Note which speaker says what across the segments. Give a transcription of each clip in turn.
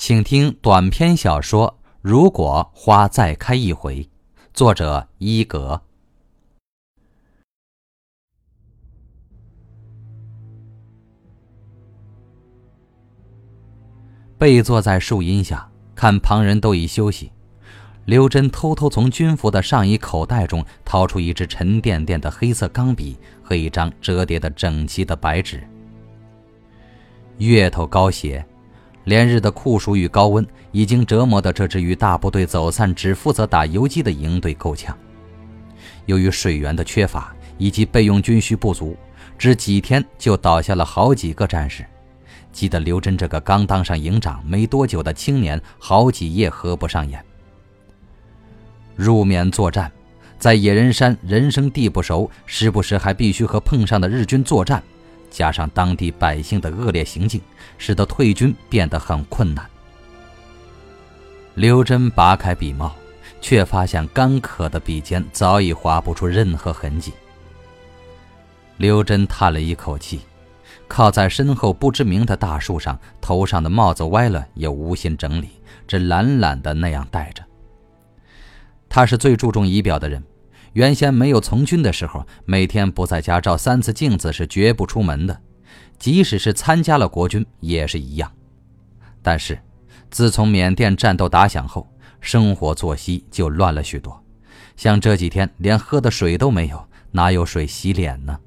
Speaker 1: 请听短篇小说《如果花再开一回》，作者伊格。背坐在树荫下，看旁人都已休息，刘真偷偷从军服的上衣口袋中掏出一支沉甸甸的黑色钢笔和一张折叠的整齐的白纸。月头高斜。连日的酷暑与高温已经折磨得这支与大部队走散、只负责打游击的营队够呛。由于水源的缺乏以及备用军需不足，只几天就倒下了好几个战士，急得刘真这个刚当上营长没多久的青年好几夜合不上眼。入缅作战，在野人山人生地不熟，时不时还必须和碰上的日军作战。加上当地百姓的恶劣行径，使得退军变得很困难。刘真拔开笔帽，却发现干渴的笔尖早已划不出任何痕迹。刘真叹了一口气，靠在身后不知名的大树上，头上的帽子歪了，也无心整理，只懒懒的那样戴着。他是最注重仪表的人。原先没有从军的时候，每天不在家照三次镜子是绝不出门的，即使是参加了国军也是一样。但是，自从缅甸战斗打响后，生活作息就乱了许多，像这几天连喝的水都没有，哪有水洗脸呢？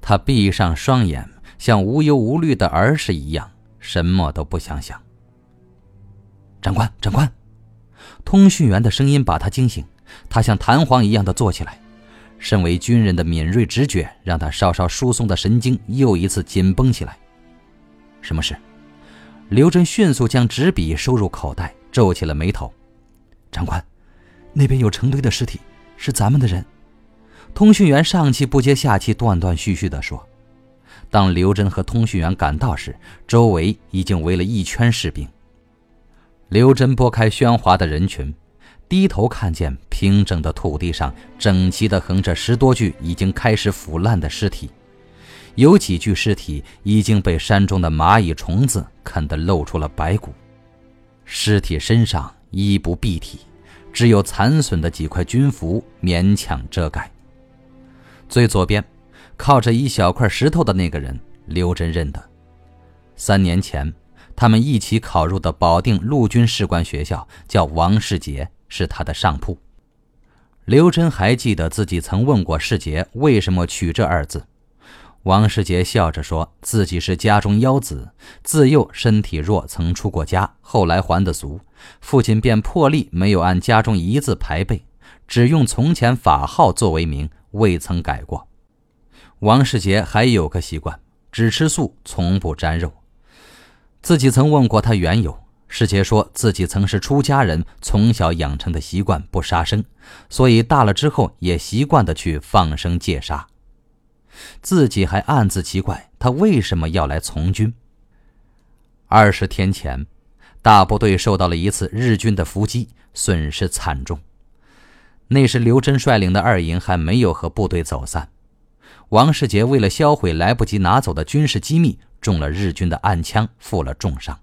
Speaker 1: 他闭上双眼，像无忧无虑的儿时一样，什么都不想想。长官，长官，通讯员的声音把他惊醒。他像弹簧一样的坐起来，身为军人的敏锐直觉让他稍稍疏松的神经又一次紧绷起来。什么事？刘真迅速将纸笔收入口袋，皱起了眉头。长官，那边有成堆的尸体，是咱们的人。通讯员上气不接下气，断断续续地说。当刘真和通讯员赶到时，周围已经围了一圈士兵。刘真拨开喧哗的人群。低头看见平整的土地上整齐地横着十多具已经开始腐烂的尸体，有几具尸体已经被山中的蚂蚁虫子啃得露出了白骨，尸体身上衣不蔽体，只有残损的几块军服勉强遮盖。最左边，靠着一小块石头的那个人，刘真认得，三年前他们一起考入的保定陆军士官学校，叫王世杰。是他的上铺。刘真还记得自己曾问过世杰为什么取这二字。王世杰笑着说自己是家中幺子，自幼身体弱，曾出过家，后来还的俗，父亲便破例没有按家中一字排辈，只用从前法号作为名，未曾改过。王世杰还有个习惯，只吃素，从不沾肉。自己曾问过他缘由。世杰说自己曾是出家人，从小养成的习惯不杀生，所以大了之后也习惯的去放生戒杀。自己还暗自奇怪，他为什么要来从军？二十天前，大部队受到了一次日军的伏击，损失惨重。那时刘真率领的二营还没有和部队走散，王世杰为了销毁来不及拿走的军事机密，中了日军的暗枪，负了重伤。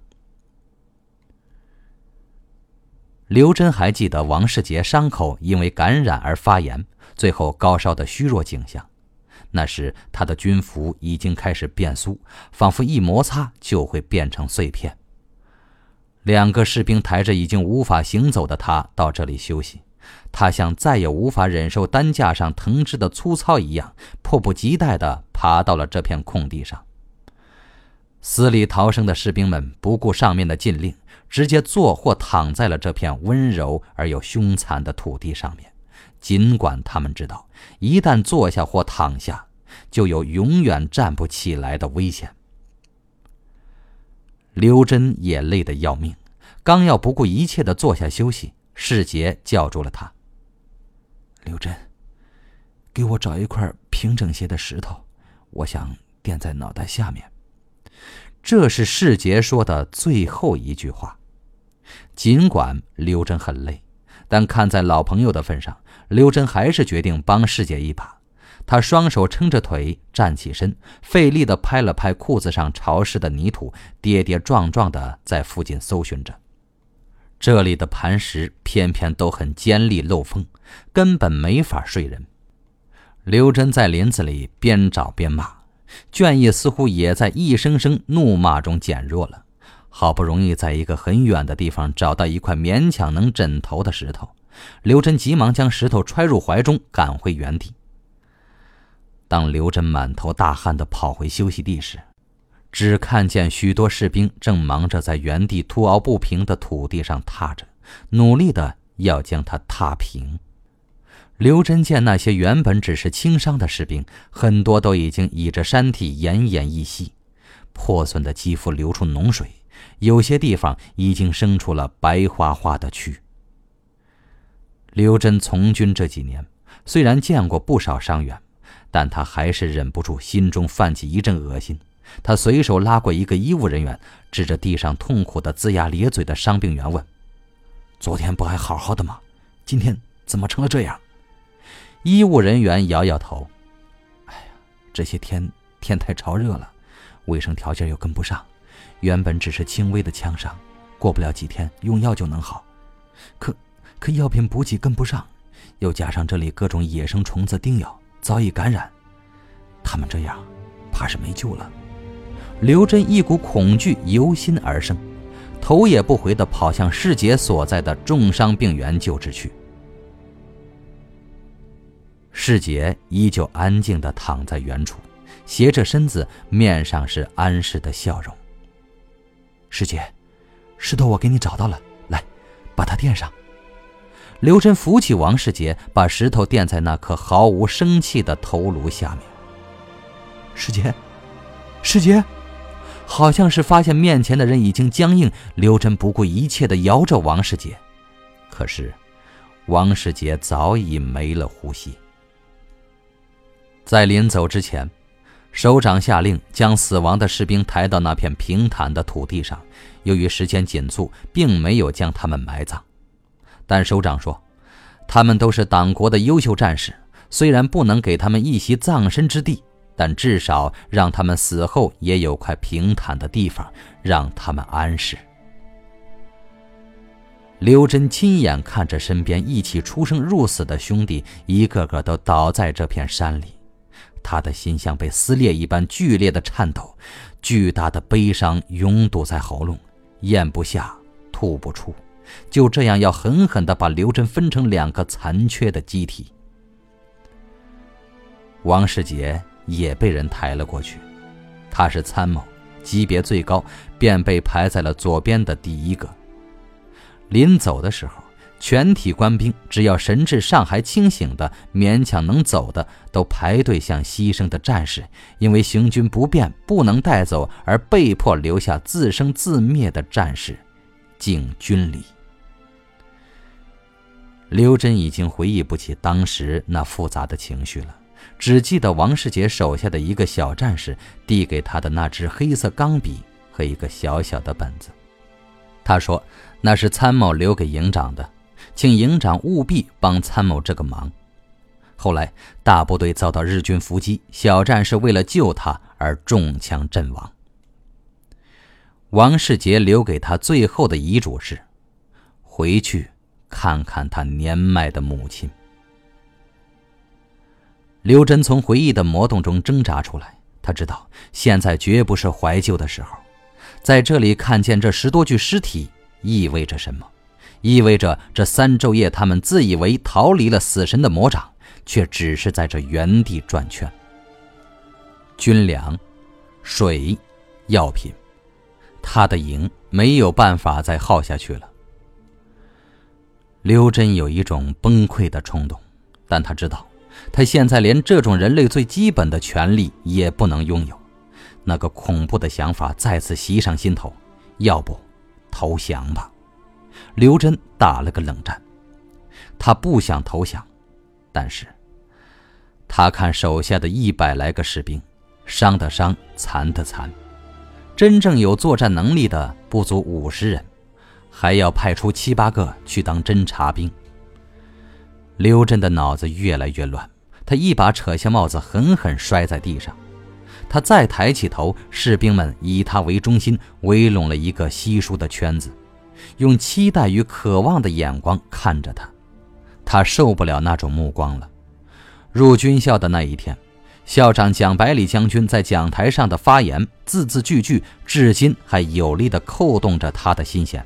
Speaker 1: 刘真还记得王世杰伤口因为感染而发炎，最后高烧的虚弱景象。那时他的军服已经开始变酥，仿佛一摩擦就会变成碎片。两个士兵抬着已经无法行走的他到这里休息，他像再也无法忍受担架上藤枝的粗糙一样，迫不及待地爬到了这片空地上。死里逃生的士兵们不顾上面的禁令。直接坐或躺在了这片温柔而又凶残的土地上面，尽管他们知道，一旦坐下或躺下，就有永远站不起来的危险。刘真也累得要命，刚要不顾一切的坐下休息，世杰叫住了他：“刘真，给我找一块平整些的石头，我想垫在脑袋下面。”这是世杰说的最后一句话。尽管刘真很累，但看在老朋友的份上，刘真还是决定帮师姐一把。他双手撑着腿站起身，费力地拍了拍裤子上潮湿的泥土，跌跌撞撞地在附近搜寻着。这里的磐石偏偏都很尖利漏风，根本没法睡人。刘真在林子里边找边骂，倦意似乎也在一声声怒骂中减弱了。好不容易在一个很远的地方找到一块勉强能枕头的石头，刘真急忙将石头揣入怀中，赶回原地。当刘真满头大汗地跑回休息地时，只看见许多士兵正忙着在原地凸凹不平的土地上踏着，努力的要将它踏平。刘真见那些原本只是轻伤的士兵，很多都已经倚着山体奄奄一息，破损的肌肤流出脓水，有些地方已经生出了白花花的蛆。刘真从军这几年，虽然见过不少伤员，但他还是忍不住心中泛起一阵恶心。他随手拉过一个医务人员，指着地上痛苦的龇牙咧嘴的伤病员问：“昨天不还好好的吗？今天怎么成了这样？”医务人员摇摇头：“哎呀，这些天天太潮热了，卫生条件又跟不上。原本只是轻微的枪伤，过不了几天用药就能好。可可药品补给跟不上，又加上这里各种野生虫子叮咬，早已感染。他们这样，怕是没救了。”刘真一股恐惧由心而生，头也不回地跑向世杰所在的重伤病员救治区。世杰依旧安静地躺在原处，斜着身子，面上是安适的笑容。师姐，石头我给你找到了，来，把它垫上。刘真扶起王世杰，把石头垫在那颗毫无生气的头颅下面。世杰，世杰。好像是发现面前的人已经僵硬，刘真不顾一切的摇着王世杰，可是王世杰早已没了呼吸。在临走之前，首长下令将死亡的士兵抬到那片平坦的土地上。由于时间紧促，并没有将他们埋葬。但首长说，他们都是党国的优秀战士，虽然不能给他们一席葬身之地。但至少让他们死后也有块平坦的地方，让他们安适。刘真亲眼看着身边一起出生入死的兄弟，一个个都倒在这片山里，他的心像被撕裂一般剧烈的颤抖，巨大的悲伤拥堵在喉咙，咽不下，吐不出，就这样要狠狠地把刘真分成两个残缺的机体。王世杰。也被人抬了过去，他是参谋，级别最高，便被排在了左边的第一个。临走的时候，全体官兵只要神志尚还清醒的、勉强能走的，都排队向牺牲的战士，因为行军不便不能带走而被迫留下自生自灭的战士，敬军礼。刘真已经回忆不起当时那复杂的情绪了。只记得王世杰手下的一个小战士递给他的那支黑色钢笔和一个小小的本子，他说那是参谋留给营长的，请营长务必帮参谋这个忙。后来大部队遭到日军伏击，小战士为了救他而中枪阵亡。王世杰留给他最后的遗嘱是：回去看看他年迈的母亲。刘真从回忆的魔洞中挣扎出来，他知道现在绝不是怀旧的时候，在这里看见这十多具尸体意味着什么？意味着这三昼夜，他们自以为逃离了死神的魔掌，却只是在这原地转圈。军粮、水、药品，他的营没有办法再耗下去了。刘真有一种崩溃的冲动，但他知道。他现在连这种人类最基本的权利也不能拥有，那个恐怖的想法再次袭上心头。要不，投降吧？刘真打了个冷战。他不想投降，但是，他看手下的一百来个士兵，伤的伤，残的残，真正有作战能力的不足五十人，还要派出七八个去当侦察兵。刘真的脑子越来越乱。他一把扯下帽子，狠狠摔在地上。他再抬起头，士兵们以他为中心围拢了一个稀疏的圈子，用期待与渴望的眼光看着他。他受不了那种目光了。入军校的那一天，校长蒋百里将军在讲台上的发言，字字句句，至今还有力地扣动着他的心弦。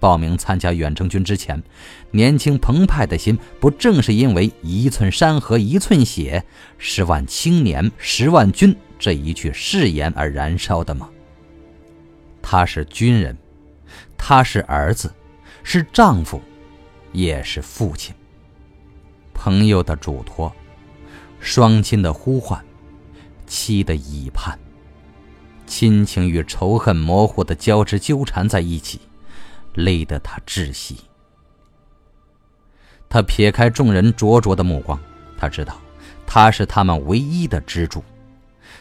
Speaker 1: 报名参加远征军之前，年轻澎湃的心，不正是因为“一寸山河一寸血，十万青年十万军”这一句誓言而燃烧的吗？他是军人，他是儿子，是丈夫，也是父亲。朋友的嘱托，双亲的呼唤，妻的倚盼，亲情与仇恨模糊的交织纠缠在一起，累得他窒息。他撇开众人灼灼的目光，他知道，他是他们唯一的支柱。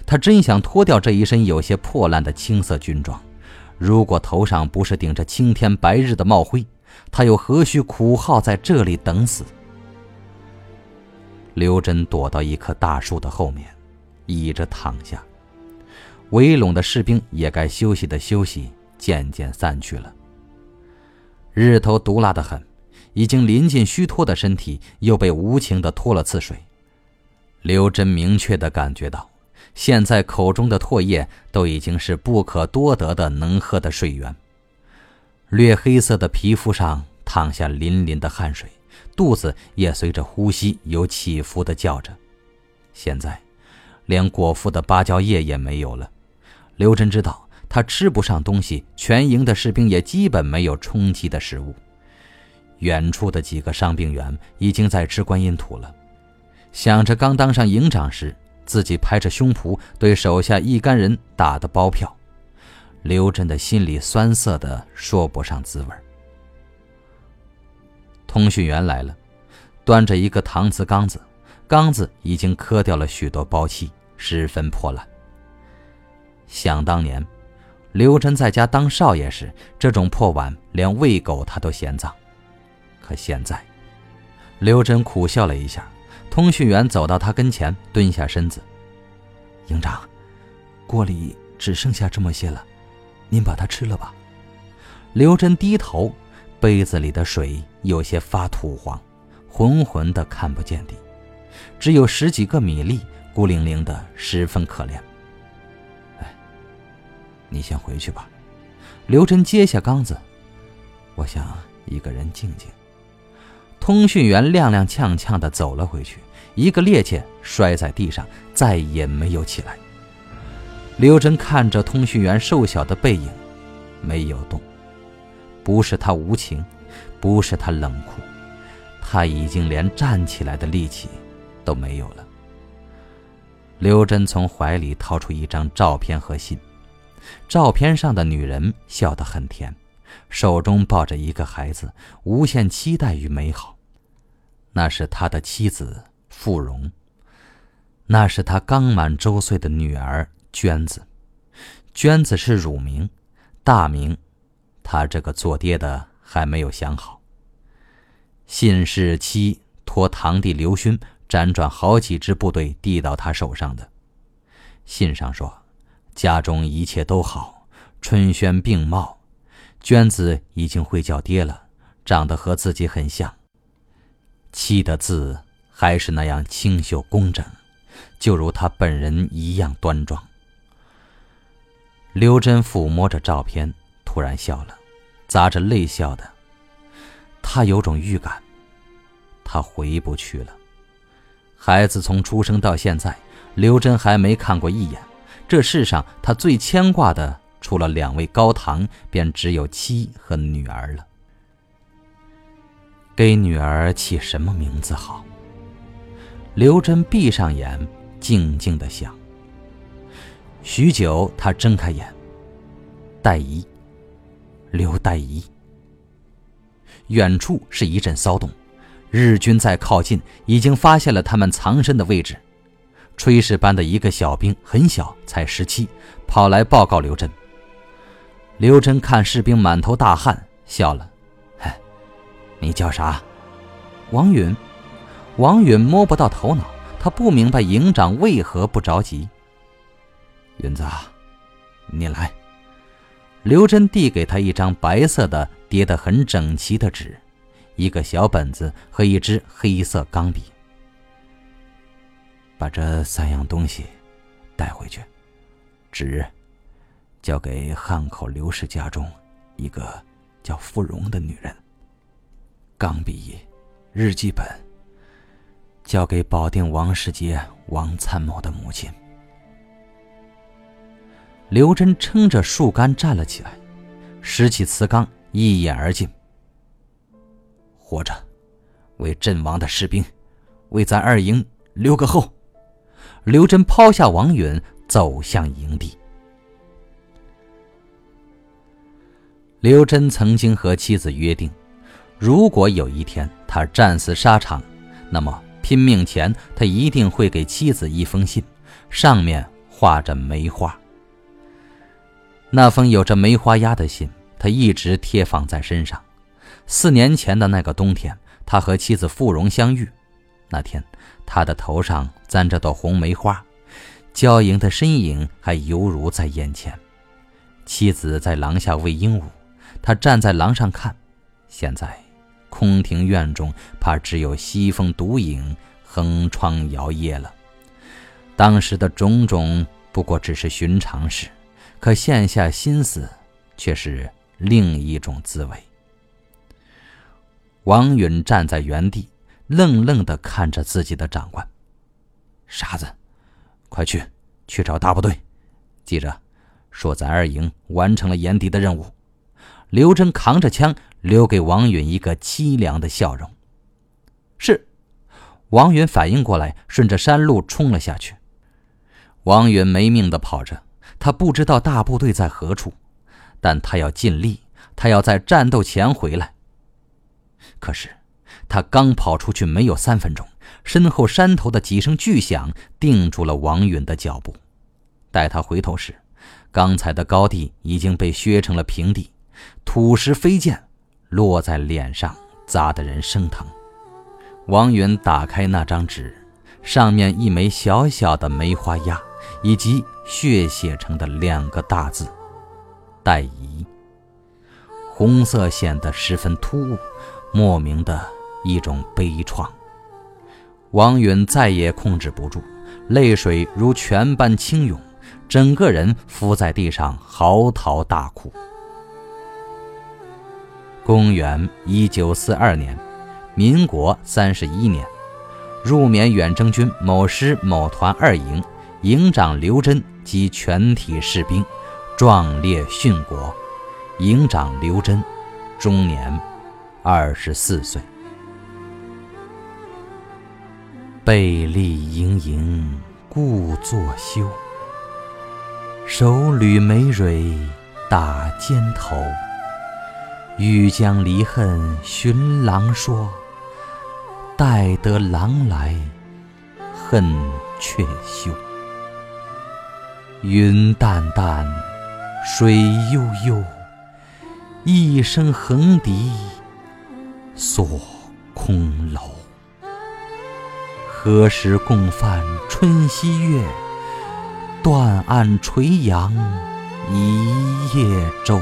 Speaker 1: 他真想脱掉这一身有些破烂的青色军装，如果头上不是顶着青天白日的帽徽，他又何须苦耗在这里等死？刘真躲到一棵大树的后面，倚着躺下。围拢的士兵也该休息的休息，渐渐散去了。日头毒辣的很，已经临近虚脱的身体又被无情的拖了次水。刘真明确的感觉到，现在口中的唾液都已经是不可多得的能喝的水源。略黑色的皮肤上淌下淋淋的汗水。肚子也随着呼吸有起伏的叫着，现在，连果腹的芭蕉叶也没有了。刘真知道他吃不上东西，全营的士兵也基本没有充饥的食物。远处的几个伤病员已经在吃观音土了。想着刚当上营长时，自己拍着胸脯对手下一干人打的包票，刘真的心里酸涩的说不上滋味。通讯员来了，端着一个搪瓷缸子，缸子已经磕掉了许多包漆，十分破烂。想当年，刘真在家当少爷时，这种破碗连喂狗他都嫌脏。可现在，刘真苦笑了一下。通讯员走到他跟前，蹲下身子：“营长，锅里只剩下这么些了，您把它吃了吧。”刘真低头。杯子里的水有些发土黄，浑浑的看不见底，只有十几个米粒，孤零零的，十分可怜。哎，你先回去吧。刘真接下缸子，我想一个人静静。通讯员踉踉跄跄的走了回去，一个趔趄摔在地上，再也没有起来。刘真看着通讯员瘦小的背影，没有动。不是他无情，不是他冷酷，他已经连站起来的力气都没有了。刘真从怀里掏出一张照片和信，照片上的女人笑得很甜，手中抱着一个孩子，无限期待与美好。那是他的妻子傅荣，那是他刚满周岁的女儿娟子，娟子是乳名，大名。他这个做爹的还没有想好。信是妻托堂弟刘勋辗转好几支部队递到他手上的。信上说，家中一切都好，春轩并茂，娟子已经会叫爹了，长得和自己很像。妻的字还是那样清秀工整，就如他本人一样端庄。刘真抚摸着照片。突然笑了，砸着泪笑的。他有种预感，他回不去了。孩子从出生到现在，刘真还没看过一眼。这世上，他最牵挂的，除了两位高堂，便只有妻和女儿了。给女儿起什么名字好？刘真闭上眼，静静的想。许久，他睁开眼，戴怡。刘代仪。远处是一阵骚动，日军在靠近，已经发现了他们藏身的位置。炊事班的一个小兵很小，才十七，跑来报告刘真。刘真看士兵满头大汗，笑了：“嗨，你叫啥？”王允。王允摸不到头脑，他不明白营长为何不着急。
Speaker 2: 云子，你来。
Speaker 1: 刘真递给他一张白色的、叠得很整齐的纸，一个小本子和一支黑色钢笔。
Speaker 2: 把这三样东西带回去。纸交给汉口刘氏家中一个叫芙蓉的女人。钢笔、日记本交给保定王世杰王参谋的母亲。
Speaker 1: 刘真撑着树干站了起来，拾起瓷缸，一饮而尽。
Speaker 2: 活着，为阵亡的士兵，为咱二营留个后。
Speaker 1: 刘真抛下王允，走向营地。刘真曾经和妻子约定，如果有一天他战死沙场，那么拼命前他一定会给妻子一封信，上面画着梅花。那封有着梅花压的信，他一直贴放在身上。四年前的那个冬天，他和妻子傅蓉相遇。那天，他的头上簪着朵红梅花，娇莹的身影还犹如在眼前。妻子在廊下喂鹦鹉，他站在廊上看。现在，空庭院中怕只有西风独影，横窗摇曳了。当时的种种不过只是寻常事。可现下心思，却是另一种滋味。王允站在原地，愣愣地看着自己的长官。
Speaker 2: 傻子，快去，去找大部队，记着，说咱二营完成了掩敌的任务。
Speaker 1: 刘真扛着枪，留给王允一个凄凉的笑容。是，王允反应过来，顺着山路冲了下去。王允没命的跑着。他不知道大部队在何处，但他要尽力，他要在战斗前回来。可是，他刚跑出去没有三分钟，身后山头的几声巨响定住了王允的脚步。待他回头时，刚才的高地已经被削成了平地，土石飞溅，落在脸上，砸得人生疼。王允打开那张纸，上面一枚小小的梅花压。以及血写成的两个大字“待移”，红色显得十分突兀，莫名的一种悲怆。王允再也控制不住，泪水如泉般倾涌，整个人伏在地上嚎啕大哭。公元一九四二年，民国三十一年，入缅远征军某师某团二营。营长刘真及全体士兵壮烈殉国。营长刘真，终年二十四岁。背立盈盈故作羞，手捋梅蕊打肩头。欲将离恨寻郎说，待得郎来恨却休。云淡淡，水悠悠，一声横笛锁空楼。何时共泛春溪月？断岸垂杨一叶舟。